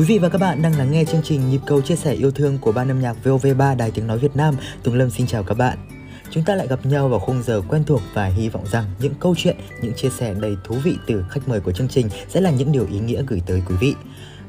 Quý vị và các bạn đang lắng nghe chương trình Nhịp cầu chia sẻ yêu thương của ban âm nhạc VOV3 Đài Tiếng Nói Việt Nam. Tùng Lâm xin chào các bạn. Chúng ta lại gặp nhau vào khung giờ quen thuộc và hy vọng rằng những câu chuyện, những chia sẻ đầy thú vị từ khách mời của chương trình sẽ là những điều ý nghĩa gửi tới quý vị.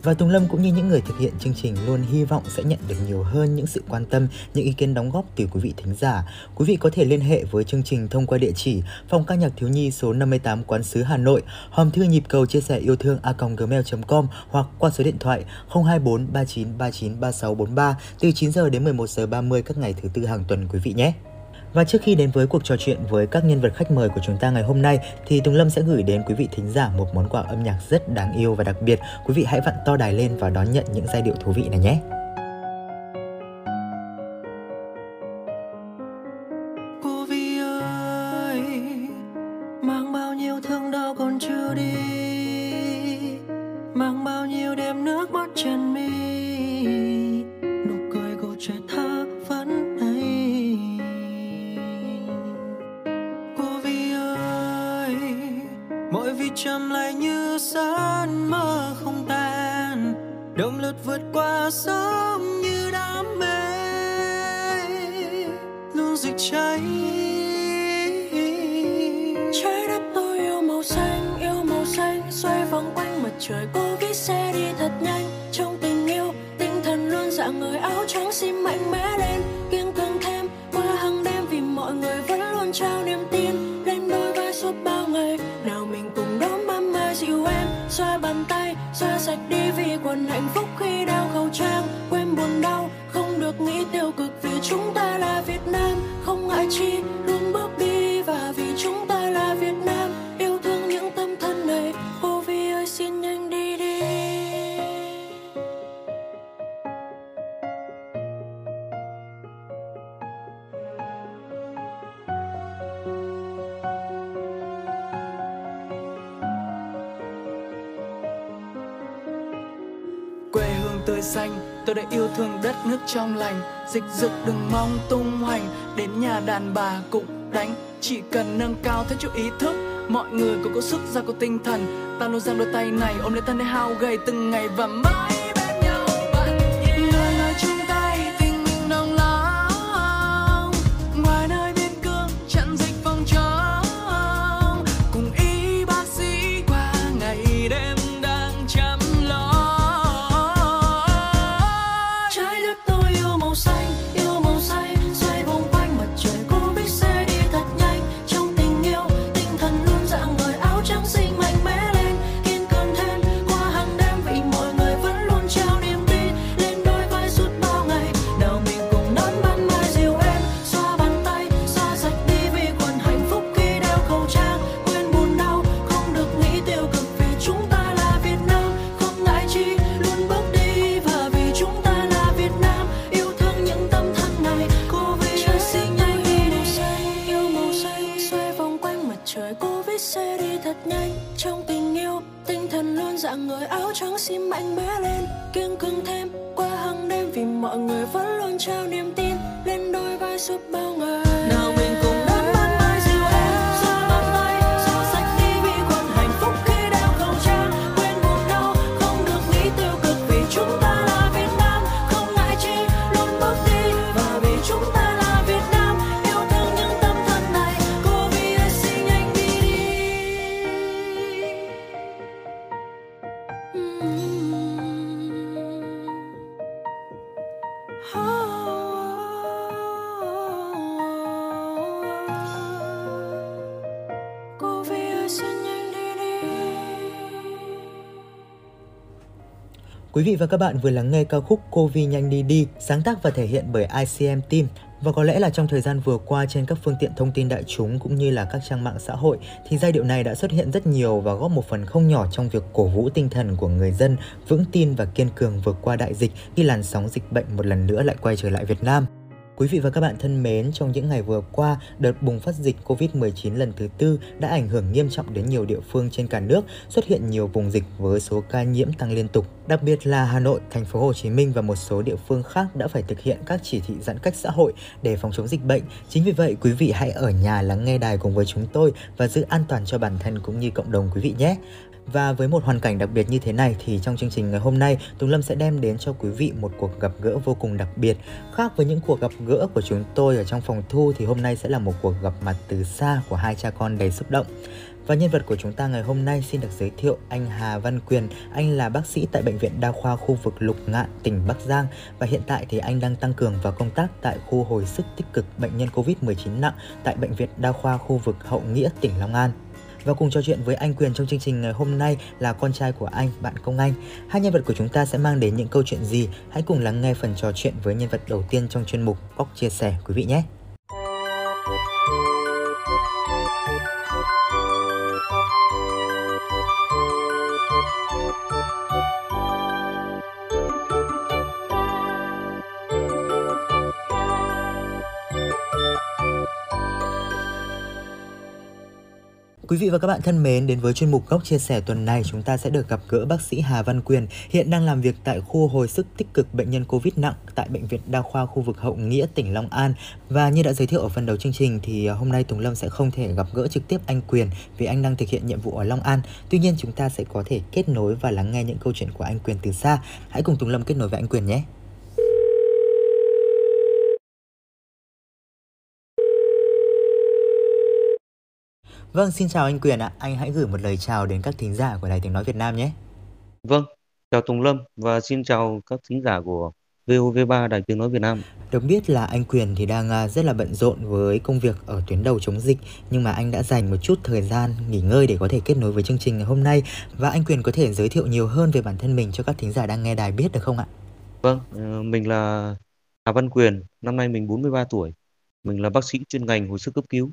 Và Tùng Lâm cũng như những người thực hiện chương trình luôn hy vọng sẽ nhận được nhiều hơn những sự quan tâm, những ý kiến đóng góp từ quý vị thính giả. Quý vị có thể liên hệ với chương trình thông qua địa chỉ phòng ca nhạc thiếu nhi số 58 Quán sứ Hà Nội, hòm thư nhịp cầu chia sẻ yêu thương a gmail.com hoặc qua số điện thoại 024 39 39 3643 từ 9 giờ đến 11 giờ 30 các ngày thứ tư hàng tuần quý vị nhé. Và trước khi đến với cuộc trò chuyện với các nhân vật khách mời của chúng ta ngày hôm nay, thì Tùng Lâm sẽ gửi đến quý vị thính giả một món quà âm nhạc rất đáng yêu và đặc biệt. Quý vị hãy vặn to đài lên và đón nhận những giai điệu thú vị này nhé. Trời cô kỹ xe đi thật nhanh, trong tình yêu, tinh thần luôn dạng người, áo trắng xin mạnh mẽ lên. Kiên cường thêm, qua hàng đêm vì mọi người vẫn luôn trao niềm tin. Lên đôi vai suốt bao ngày, nào mình cùng đón bám mai dịu em. Xoa bàn tay, xoa sạch đi vì quần hạnh phúc khi đeo khẩu trang. Quên buồn đau, không được nghĩ tiêu cực vì chúng ta là Việt Nam. Không ngại chi tôi đã yêu thương đất nước trong lành. Dịch dực đừng mong tung hoành. Đến nhà đàn bà cũng đánh. Chỉ cần nâng cao thêm chút ý thức. Mọi người cũng có sức ra có tinh thần. Ta luôn giang đôi tay này, ôm lấy thân để hao gầy từng ngày và mãi Quý vị và các bạn vừa lắng nghe ca khúc Covid nhanh đi đi, sáng tác và thể hiện bởi ICM Team. Và có lẽ là trong thời gian vừa qua trên các phương tiện thông tin đại chúng cũng như là các trang mạng xã hội thì giai điệu này đã xuất hiện rất nhiều và góp một phần không nhỏ trong việc cổ vũ tinh thần của người dân vững tin và kiên cường vượt qua đại dịch khi làn sóng dịch bệnh một lần nữa lại quay trở lại Việt Nam. Quý vị và các bạn thân mến, trong những ngày vừa qua, đợt bùng phát dịch COVID-19 lần thứ tư đã ảnh hưởng nghiêm trọng đến nhiều địa phương trên cả nước, xuất hiện nhiều vùng dịch với số ca nhiễm tăng liên tục. Đặc biệt là Hà Nội, thành phố Hồ Chí Minh và một số địa phương khác đã phải thực hiện các chỉ thị giãn cách xã hội để phòng chống dịch bệnh. Chính vì vậy, quý vị hãy ở nhà lắng nghe đài cùng với chúng tôi và giữ an toàn cho bản thân cũng như cộng đồng quý vị nhé. Và với một hoàn cảnh đặc biệt như thế này thì trong chương trình ngày hôm nay, Tùng Lâm sẽ đem đến cho quý vị một cuộc gặp gỡ vô cùng đặc biệt. Khác với những cuộc gặp gỡ của chúng tôi ở trong phòng thu thì hôm nay sẽ là một cuộc gặp mặt từ xa của hai cha con đầy xúc động. Và nhân vật của chúng ta ngày hôm nay xin được giới thiệu anh Hà Văn Quyền. Anh là bác sĩ tại Bệnh viện Đa khoa khu vực Lục Ngạn, tỉnh Bắc Giang và hiện tại thì anh đang tăng cường vào công tác tại khu hồi sức tích cực bệnh nhân COVID-19 nặng tại Bệnh viện Đa khoa khu vực Hậu Nghĩa, tỉnh Long An. Và cùng trò chuyện với anh Quyền trong chương trình ngày hôm nay là con trai của anh, bạn Công Anh. Hai nhân vật của chúng ta sẽ mang đến những câu chuyện gì? Hãy cùng lắng nghe phần trò chuyện với nhân vật đầu tiên trong chuyên mục Góc chia sẻ quý vị nhé. Quý vị và các bạn thân mến, đến với chuyên mục góc chia sẻ tuần này, chúng ta sẽ được gặp gỡ bác sĩ Hà Văn Quyền, hiện đang làm việc tại khu hồi sức tích cực bệnh nhân Covid nặng tại bệnh viện đa khoa khu vực Hậu Nghĩa, tỉnh Long An. Và như đã giới thiệu ở phần đầu chương trình thì à, hôm nay Tùng Lâm sẽ không thể gặp gỡ trực tiếp anh Quyền vì anh đang thực hiện nhiệm vụ ở Long An. Tuy nhiên chúng ta sẽ có thể kết nối và lắng nghe những câu chuyện của anh Quyền từ xa. Hãy cùng Tùng Lâm kết nối với anh Quyền nhé. Vâng, xin chào anh Quyền ạ. Anh hãy gửi một lời chào đến các thính giả của Đài Tiếng Nói Việt Nam nhé. Vâng, chào Tùng Lâm và xin chào các thính giả của VOV3 Đài Tiếng Nói Việt Nam. Được biết là anh Quyền thì đang à, rất là bận rộn với công việc ở tuyến đầu chống dịch nhưng mà anh đã dành một chút thời gian nghỉ ngơi để có thể kết nối với chương trình ngày hôm nay và anh Quyền có thể giới thiệu nhiều hơn về bản thân mình cho các thính giả đang nghe đài biết được không ạ? Vâng, ờ, mình là Hà Văn Quyền, năm nay mình 43 tuổi. Mình là bác sĩ chuyên ngành hồi sức cấp cứu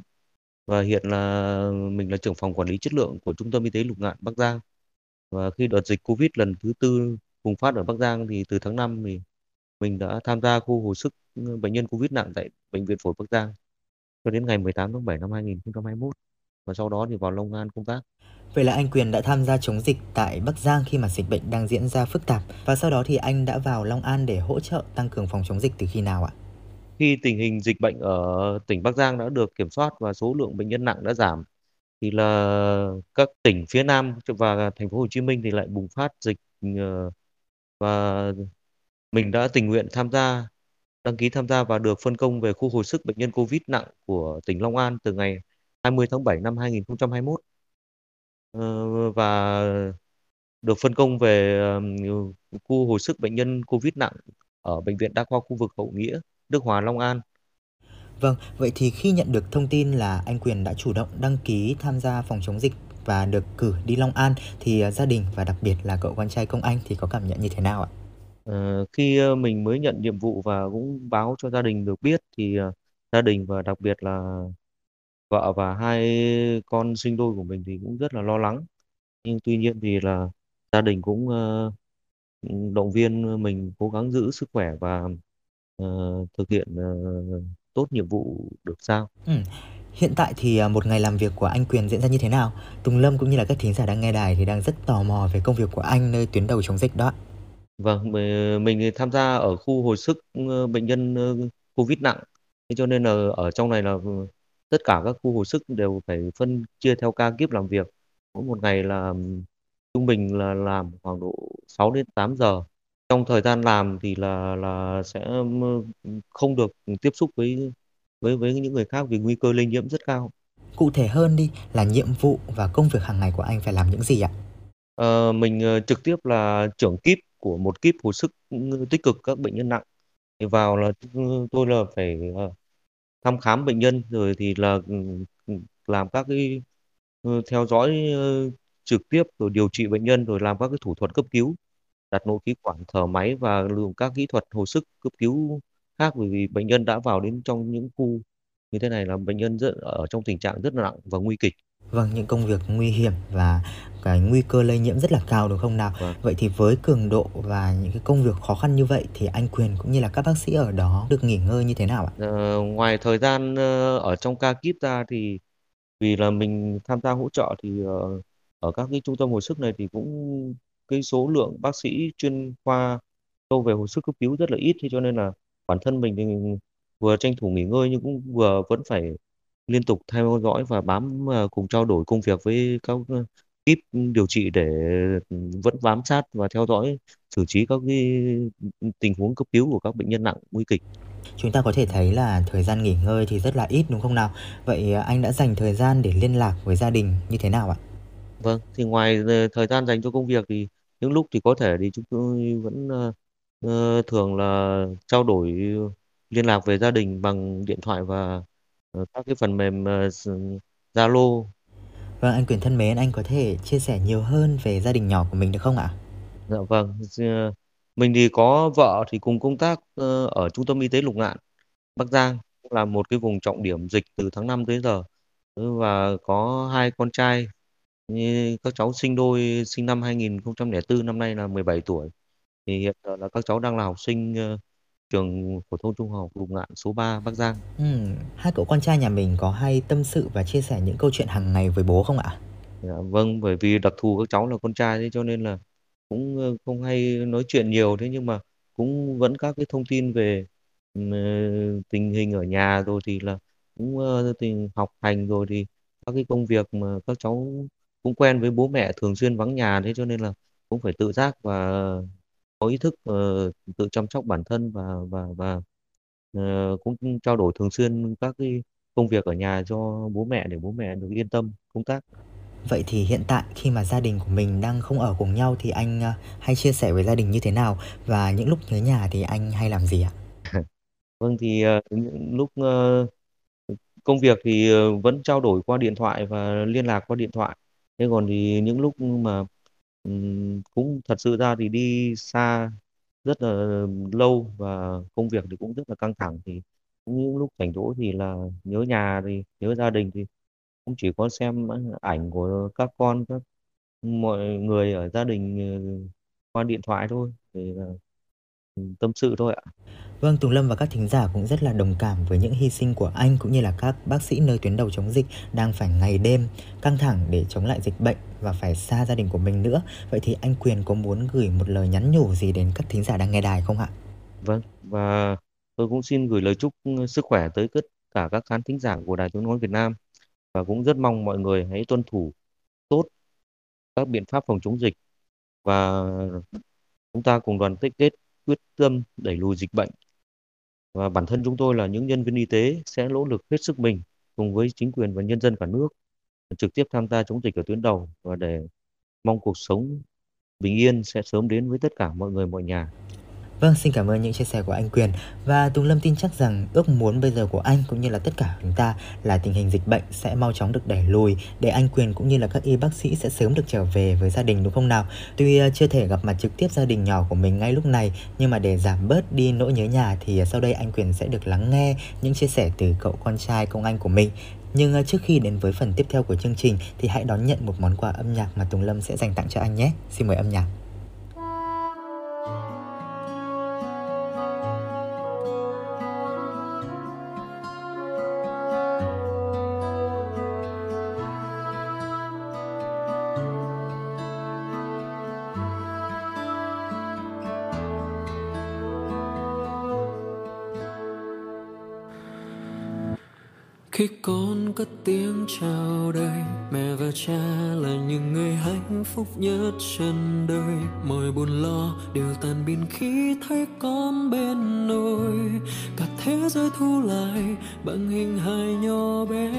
và hiện là mình là trưởng phòng quản lý chất lượng của Trung tâm Y tế Lục Ngạn, Bắc Giang. Và khi đợt dịch Covid lần thứ tư bùng phát ở Bắc Giang thì từ tháng 5 thì mình đã tham gia khu hồi sức ừ, bệnh nhân Covid nặng tại Bệnh viện Phổi Bắc Giang cho đến ngày 18 tháng 7 năm 2021 và sau đó thì vào Long An công tác. Vậy là anh Quyền đã tham gia chống dịch tại Bắc Giang khi mà dịch bệnh đang diễn ra phức tạp và sau đó thì anh đã vào Long An để hỗ trợ tăng cường phòng chống dịch từ khi nào ạ? Khi tình hình dịch bệnh ở tỉnh Bắc Giang đã được kiểm soát và số lượng bệnh nhân nặng đã giảm, thì là các tỉnh phía Nam và thành phố Hồ Chí Minh thì lại bùng phát dịch ờ, và mình đã tình nguyện tham gia, đăng ký tham gia và được phân công về khu hồi sức bệnh nhân Covid nặng của tỉnh Long An từ ngày 20 tháng 7 năm 2021 ờ, và được phân công về khu hồi sức bệnh nhân Covid nặng ở bệnh viện đa khoa khu vực Hậu Nghĩa. Đức Hòa Long An. Vâng, vậy thì khi nhận được thông tin là anh Quyền đã chủ động đăng ký tham gia phòng chống dịch và được cử đi Long An thì à, gia đình và đặc biệt là cậu con trai công anh thì có cảm nhận như thế nào ạ? Ờ, khi ờ, mình mới nhận nhiệm vụ và cũng báo cho gia đình được biết thì ờ, gia đình và đặc biệt là vợ và hai con sinh đôi của mình thì cũng rất là lo lắng. Nhưng tuy nhiên thì là gia đình cũng động viên mình cố gắng giữ sức khỏe và ờ, thực hiện ờ, tốt nhiệm vụ được giao. Ừ. Hiện tại thì à, một ngày làm việc của anh Quyền diễn ra như thế nào? Tùng Lâm cũng như là các thính giả đang nghe đài thì đang rất tò mò về công việc của anh nơi tuyến đầu chống dịch đó. Vâng, mình tham gia ở khu hồi sức ờ, bệnh nhân Covid nặng. Thế cho nên là ở trong này là ừ, tất cả các khu hồi sức đều phải phân chia theo ca kíp làm việc. Mỗi một ngày là trung bình là làm khoảng độ 6 đến 8 giờ. Trong thời gian làm thì là là sẽ ừm, không được tiếp xúc với với với những người khác vì nguy cơ lây nhiễm rất cao. Cụ thể hơn đi là nhiệm vụ và công việc hàng ngày của anh phải làm những gì ạ? Ờ, mình ờ, trực tiếp là trưởng kíp của một kíp hồi sức ừ, tích cực các bệnh nhân nặng. Thì vào là ừ, tôi là phải ờ, thăm khám bệnh nhân rồi thì là ừ, ừ, làm các cái ừ, theo dõi trực tiếp rồi điều trị bệnh nhân rồi làm các cái thủ thuật cấp cứu đặt nội khí quản thở máy và lượng các kỹ thuật hồi sức cấp cứu khác bởi vì bệnh nhân đã vào đến trong những khu như thế này là bệnh nhân rất ở trong tình trạng rất là nặng và nguy kịch Vâng, những công việc nguy hiểm và cái nguy cơ lây nhiễm rất là cao đúng không nào? Vâng. Vậy thì với cường độ và những cái công việc khó khăn như vậy thì anh Quyền cũng như là các bác sĩ ở đó được nghỉ ngơi như thế nào ạ? Ờ, ngoài thời gian ờ, ở trong ca kíp ra thì vì là mình tham gia hỗ trợ thì ờ, ở các cái trung tâm hồi sức này thì cũng cái số lượng bác sĩ chuyên khoa sâu về hồi sức cấp cứu rất là ít thế cho nên là bản thân mình thì vừa tranh thủ nghỉ ngơi nhưng cũng vừa vẫn phải liên tục theo dõi và bám ờ, cùng trao đổi công việc với các kíp điều trị để vẫn bám sát và theo dõi xử trí các cái tình huống cấp cứu của các bệnh nhân nặng nguy kịch. Chúng ta có thể thấy là thời gian nghỉ ngơi thì rất là ít đúng không nào? Vậy à, anh đã dành thời gian để liên lạc với gia đình như thế nào ạ? Vâng, thì ngoài ờ, thời gian dành cho công việc thì những lúc thì có thể thì chúng tôi vẫn ờ, ờ, thường là trao đổi liên lạc về gia đình bằng điện thoại và ờ, các cái phần mềm ờ, s- Zalo. Vâng, anh Quyền thân mến, anh có thể chia sẻ nhiều hơn về gia đình nhỏ của mình được không ạ? Dạ vâng, Ờ, mình thì có vợ thì cùng công tác ờ, ở Trung tâm Y tế Lục Ngạn, Bắc Giang, là một cái vùng trọng điểm dịch từ tháng 5 tới giờ. Và có hai con trai, như các cháu sinh đôi sinh năm 2004, năm nay là 17 tuổi. Thì hiện giờ là các cháu đang là học sinh ờ, trường phổ thông trung học Lục Ngạn số 3 Bắc Giang. Ừm, hai cậu con trai nhà mình có hay tâm sự và chia sẻ những câu chuyện hàng ngày với bố không ạ? Dạ, vâng, bởi vì đặc thù các cháu là con trai thế cho nên là cũng ờ, không hay nói chuyện nhiều thế nhưng mà cũng vẫn các cái thông tin về ờ, tình hình ở nhà rồi thì là cũng ờ, tình học hành rồi thì các cái công việc mà các cháu cũng quen với bố mẹ thường xuyên vắng nhà thế cho nên là cũng phải tự giác và có ý thức ờ, tự chăm sóc bản thân và và và ờ, cũng trao đổi thường xuyên các cái công việc ở nhà cho bố mẹ để bố mẹ được yên tâm công tác. Vậy thì hiện tại khi mà gia đình của mình đang không ở cùng nhau thì anh à, hay chia sẻ với gia đình như thế nào và những lúc nhớ nhà thì anh hay làm gì ạ? Vâng thì ờ, những lúc ờ, công việc thì vẫn trao đổi qua điện thoại và liên lạc qua điện thoại. Thế còn thì những lúc mà cũng thật sự ra thì đi xa rất là lâu và công việc thì cũng rất là căng thẳng thì những lúc rảnh rỗi thì là nhớ nhà thì nhớ gia đình thì cũng chỉ có xem ảnh của các con, các mọi người ở gia đình ờ, qua điện thoại thôi thì là tâm sự thôi ạ. Vâng, Tùng Lâm và các thính giả cũng rất là đồng cảm với những hy sinh của anh cũng như là các bác sĩ nơi tuyến đầu chống dịch đang phải ngày đêm căng thẳng để chống lại dịch bệnh và phải xa gia đình của mình nữa. Vậy thì anh Quyền có muốn gửi một lời nhắn nhủ gì đến các thính giả đang nghe đài không ạ? Vâng, và tôi cũng xin gửi lời chúc sức khỏe tới tất cả các khán thính giả của Đài Tiếng nói Việt Nam và cũng rất mong mọi người hãy tuân thủ tốt các biện pháp phòng chống dịch và chúng ta cùng đoàn kết kết quyết tâm đẩy lùi dịch bệnh và bản thân chúng tôi là những nhân viên y tế sẽ nỗ lực hết sức mình cùng với chính quyền và nhân dân cả nước, trực tiếp tham gia chống dịch ở tuyến đầu và để mong cuộc sống bình yên sẽ sớm đến với tất cả mọi người, mọi nhà. Vâng, xin cảm ơn những chia sẻ của anh Quyền và Tùng Lâm tin chắc rằng ước muốn bây giờ của anh cũng như là tất cả chúng ta là tình hình dịch bệnh sẽ mau chóng được đẩy lùi để anh Quyền cũng như là các y bác sĩ sẽ sớm được trở về với gia đình đúng không nào? Tuy ờ, chưa thể gặp mặt trực tiếp gia đình nhỏ của mình ngay lúc này nhưng mà để giảm bớt đi nỗi nhớ nhà thì ờ, sau đây anh Quyền sẽ được lắng nghe những chia sẻ từ cậu con trai công anh của mình. Nhưng ờ, trước khi đến với phần tiếp theo của chương trình thì hãy đón nhận một món quà âm nhạc mà Tùng Lâm sẽ dành tặng cho anh nhé. Xin mời âm nhạc. Thấy con bên nôi cả thế giới thu lại bằng hình hài nhỏ bé.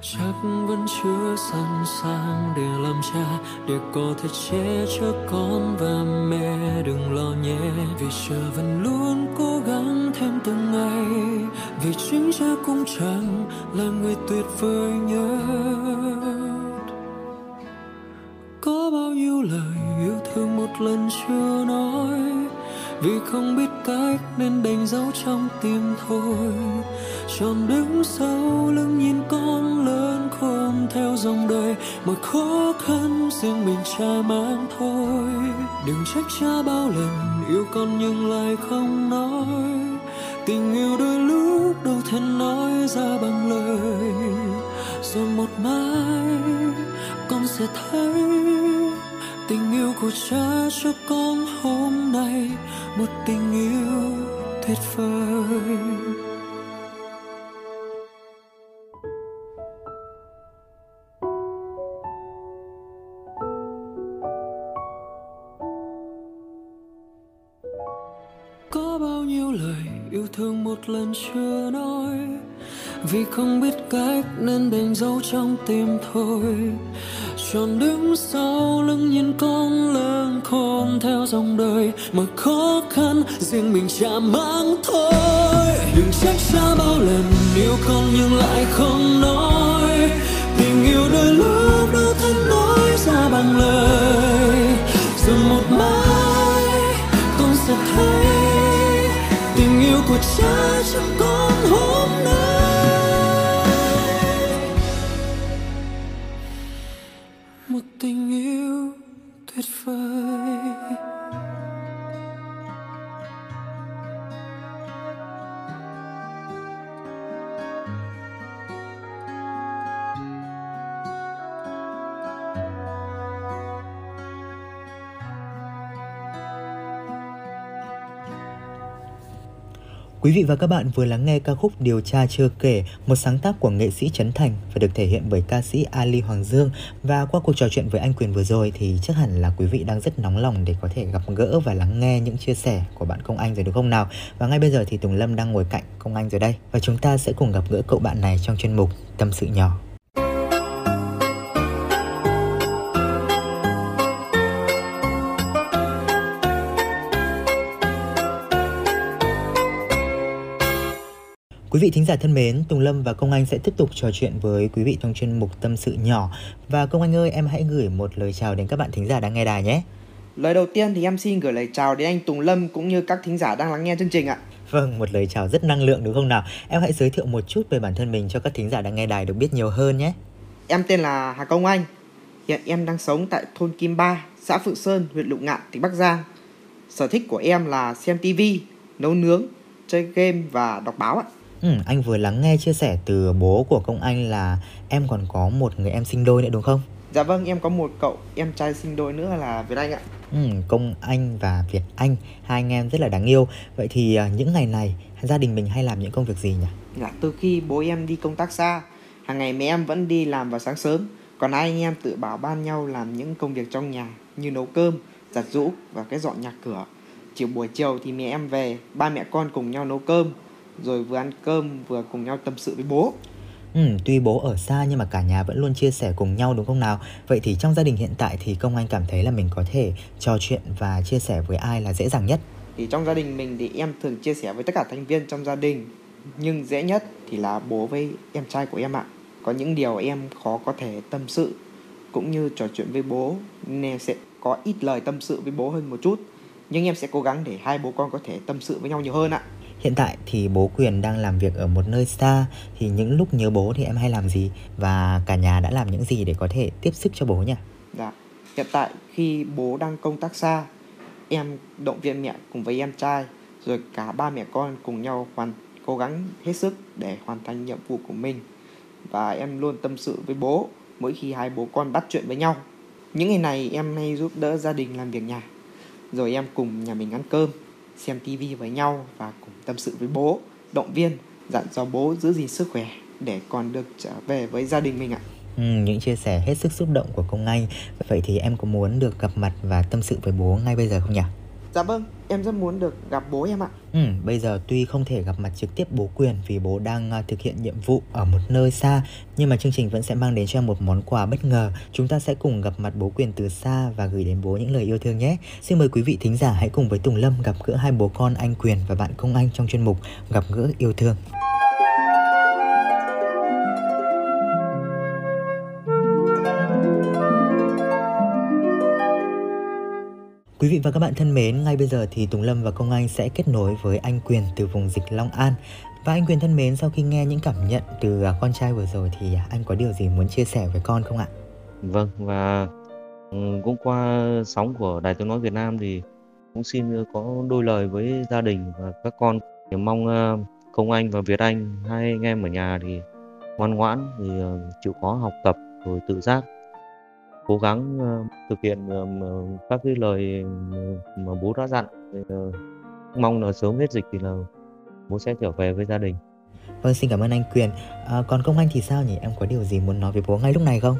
Chắc vẫn chưa sẵn sàng để làm cha, để có thể che chở con và mẹ. Đừng lo nhé, vì cha vẫn luôn cố gắng thêm từng ngày. Vì chính cha cũng chẳng là người tuyệt vời nhất. Có bao nhiêu lời yêu thương một lần chưa nói. Vì không biết cách nên đành dấu trong tim thôi. Tròn đứng sau lưng nhìn con lớn khôn theo dòng đời. Mọi khó khăn riêng mình cha mang thôi. Đừng trách cha bao lần yêu con nhưng lại không nói. Tình yêu đôi lúc đâu thể nói ra bằng lời. Rồi một mai con sẽ thấy tình yêu của cha cho con hôm nay một tình yêu tuyệt vời có bao nhiêu lời yêu thương một lần chưa nói? Vì không biết cách nên đành giấu trong tim thôi tròn đứng sau lưng nhìn con lớn khôn theo dòng đời. Mà khó khăn riêng mình cha mang thôi. Đừng trách xa bao lần yêu con nhưng lại không nói. Tình yêu đôi lúc đâu thân nói ra bằng lời. Rồi một mai con sẽ thấy tình yêu của cha Quý vị và các bạn vừa lắng nghe ca khúc Điều tra chưa kể, một sáng tác của nghệ sĩ Trấn Thành và được thể hiện bởi ca sĩ Ali Hoàng Dương. Và qua cuộc trò chuyện với anh Quyền vừa rồi thì chắc hẳn là quý vị đang rất nóng lòng để có thể gặp gỡ và lắng nghe những chia sẻ của bạn Công Anh rồi đúng không nào? Và ngay bây giờ thì Tùng Lâm đang ngồi cạnh Công Anh rồi đây và chúng ta sẽ cùng gặp gỡ cậu bạn này trong chuyên mục Tâm sự nhỏ. Quý vị thính giả thân mến, Tùng Lâm và Công Anh sẽ tiếp tục trò chuyện với quý vị trong chuyên mục Tâm sự nhỏ. Và Công Anh ơi, em hãy gửi một lời chào đến các bạn thính giả đang nghe đài nhé. Lời đầu tiên thì em xin gửi lời chào đến anh Tùng Lâm cũng như các thính giả đang lắng nghe chương trình ạ. Vâng, một lời chào rất năng lượng đúng không nào? Em hãy giới thiệu một chút về bản thân mình cho các thính giả đang nghe đài được biết nhiều hơn nhé. Em tên là Hà Công Anh. Hiện em đang sống tại thôn Kim Ba, xã Phượng Sơn, huyện Lục Ngạn, tỉnh Bắc Giang. Sở thích của em là xem TV, nấu nướng, chơi game và đọc báo ạ. Ừ, anh vừa lắng nghe chia sẻ từ bố của công anh là em còn có một người em sinh đôi nữa đúng không? Dạ vâng, em có một cậu em trai sinh đôi nữa là Việt Anh ạ. Ừ, công anh và Việt Anh, hai anh em rất là đáng yêu. Vậy thì à, những ngày này gia đình mình hay làm những công việc gì nhỉ? Dạ, từ khi bố em đi công tác xa, hàng ngày mẹ em vẫn đi làm vào sáng sớm. Còn hai anh em tự bảo ban nhau làm những công việc trong nhà như nấu cơm, giặt giũ và cái dọn nhà cửa. Chiều buổi chiều thì mẹ em về, ba mẹ con cùng nhau nấu cơm, rồi vừa ăn cơm vừa cùng nhau tâm sự với bố. Ừ, tuy bố ở xa nhưng mà cả nhà vẫn luôn chia sẻ cùng nhau đúng không nào? Vậy thì trong gia đình hiện tại thì công anh cảm thấy là mình có thể trò chuyện và chia sẻ với ai là dễ dàng nhất? Thì trong gia đình mình thì em thường chia sẻ với tất cả thành viên trong gia đình Nhưng dễ nhất thì là bố với em trai của em ạ Có những điều em khó có thể tâm sự Cũng như trò chuyện với bố Nên sẽ có ít lời tâm sự với bố hơn một chút Nhưng em sẽ cố gắng để hai bố con có thể tâm sự với nhau nhiều hơn ạ Hiện tại thì bố Quyền đang làm việc ở một nơi xa thì những lúc nhớ bố thì em hay làm gì và cả nhà đã làm những gì để có thể tiếp sức cho bố nhỉ? Dạ. Hiện tại khi bố đang công tác xa, em động viên mẹ cùng với em trai rồi cả ba mẹ con cùng nhau hoàn cố gắng hết sức để hoàn thành nhiệm vụ của mình và em luôn tâm sự với bố mỗi khi hai bố con bắt chuyện với nhau. Những ngày này em hay giúp đỡ gia đình làm việc nhà. Rồi em cùng nhà mình ăn cơm, xem tivi với nhau và cùng tâm sự với bố, động viên, dặn dò bố giữ gìn sức khỏe để còn được trở về với gia đình mình ạ. Ừ, những chia sẻ hết sức xúc động của công anh Vậy thì em có muốn được gặp mặt và tâm sự với bố ngay bây giờ không nhỉ? Dạ vâng, em rất muốn được gặp bố em ạ. Ừ, bây giờ tuy không thể gặp mặt trực tiếp bố Quyền vì bố đang uh, thực hiện nhiệm vụ ở một nơi xa Nhưng mà chương trình vẫn sẽ mang đến cho em một món quà bất ngờ. Chúng ta sẽ cùng gặp mặt bố Quyền từ xa và gửi đến bố những lời yêu thương nhé. Xin mời quý vị thính giả hãy cùng với Tùng Lâm gặp gỡ hai bố con anh Quyền và bạn Công Anh trong chuyên mục Gặp gỡ yêu thương. Quý vị và các bạn thân mến, ngay bây giờ thì Tùng Lâm và Công Anh sẽ kết nối với anh Quyền từ vùng dịch Long An. Và anh Quyền thân mến, sau khi nghe những cảm nhận từ à, con trai vừa rồi thì à, anh có điều gì muốn chia sẻ với con không ạ? Vâng và ừ, cũng qua sóng của Đài Tiếng nói Việt Nam thì cũng xin ờ, có đôi lời với gia đình và các con. Thì mong ờ, Công Anh và Việt Anh hai anh em ở nhà thì ngoan ngoãn thì ờ, chịu khó học tập rồi tự giác cố gắng uh, thực hiện uh, các cái lời mà bố đã dặn uh, mong là sớm hết dịch thì là bố sẽ trở về với gia đình Vâng, xin cảm ơn anh Quyền. À, còn Công Anh thì sao nhỉ? Em có điều gì muốn nói với bố ngay lúc này không?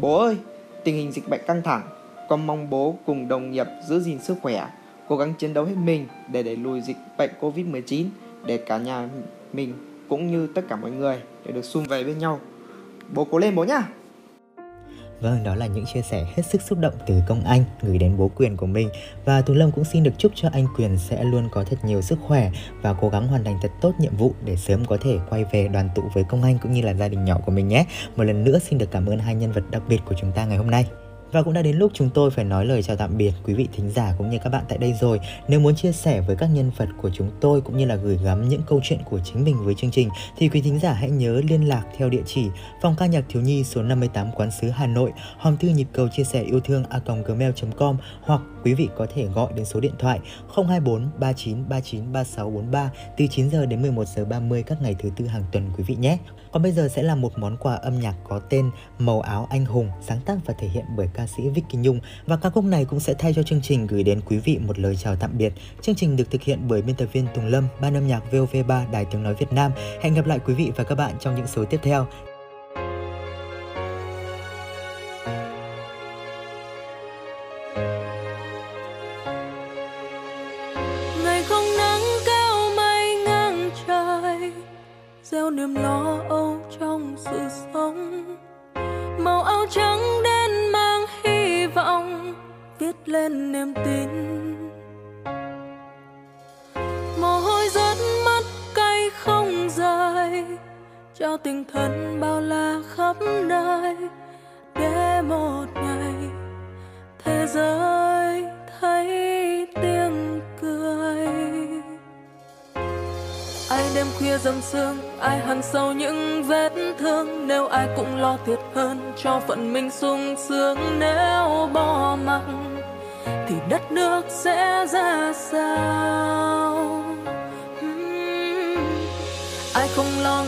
Bố ơi, tình hình dịch bệnh căng thẳng, con mong bố cùng đồng nghiệp giữ gìn sức khỏe, cố gắng chiến đấu hết mình để đẩy lùi dịch bệnh Covid-19 để cả nhà mình cũng như tất cả mọi người để được sum về bên nhau bố cố lên bố nhá Vâng, đó là những chia sẻ hết sức xúc động từ công anh gửi đến bố Quyền của mình và Tú Lâm cũng xin được chúc cho anh Quyền sẽ luôn có thật nhiều sức khỏe và cố gắng hoàn thành thật tốt nhiệm vụ để sớm có thể quay về đoàn tụ với công anh cũng như là gia đình nhỏ của mình nhé. Một lần nữa xin được cảm ơn hai nhân vật đặc biệt của chúng ta ngày hôm nay. Và cũng đã đến lúc chúng tôi phải nói lời chào tạm biệt quý vị thính giả cũng như các bạn tại đây rồi. Nếu muốn chia sẻ với các nhân vật của chúng tôi cũng như là gửi gắm những câu chuyện của chính mình với chương trình thì quý thính giả hãy nhớ liên lạc theo địa chỉ phòng ca nhạc thiếu nhi số 58 Quán sứ Hà Nội, hòm thư nhịp cầu chia sẻ yêu thương a gmail.com hoặc quý vị có thể gọi đến số điện thoại 024 39 39 36 43 từ 9 giờ đến 11 giờ 30 các ngày thứ tư hàng tuần quý vị nhé. Còn bây giờ sẽ là một món quà âm nhạc có tên Màu áo anh hùng sáng tác và thể hiện bởi ca sĩ Vicky Nhung và ca khúc này cũng sẽ thay cho chương trình gửi đến quý vị một lời chào tạm biệt. Chương trình được thực hiện bởi biên tập viên Tùng Lâm, ban âm nhạc VOV3 Đài Tiếng Nói Việt Nam. Hẹn gặp lại quý vị và các bạn trong những số tiếp theo. Tinh tình thân bao la khắp nơi. Để một ngày thế giới thấy tiếng cười. Ai đêm khuya dầm sương, ai hằn sâu những vết thương. Nếu ai cũng lo thiệt hơn cho phận mình sung sướng. Nếu bỏ mặc thì đất nước sẽ ra sao?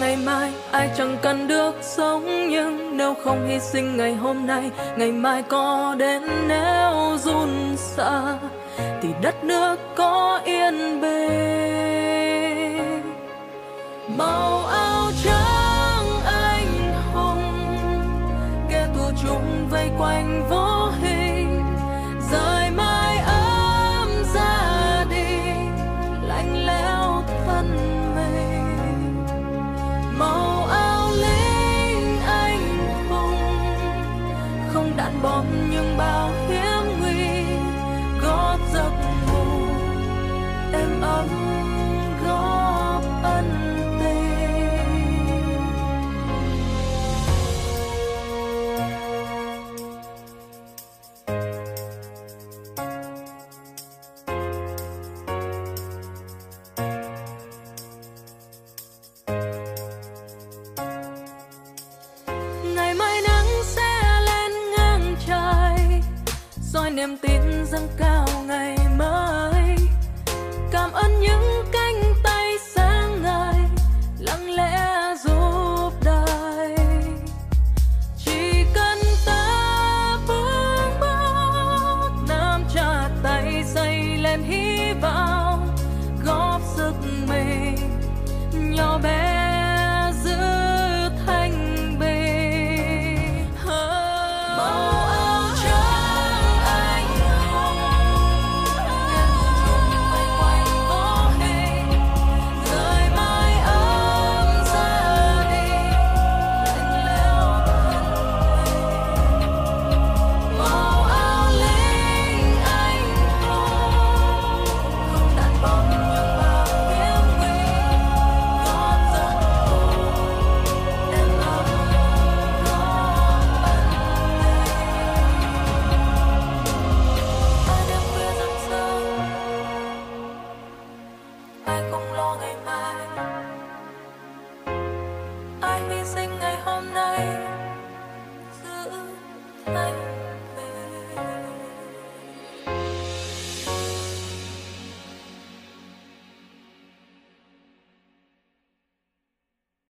Ngày mai, ai chẳng cần được sống. Nhưng nếu không hy sinh ngày hôm nay, ngày mai có đến nếu run xa, thì đất nước có yên bình.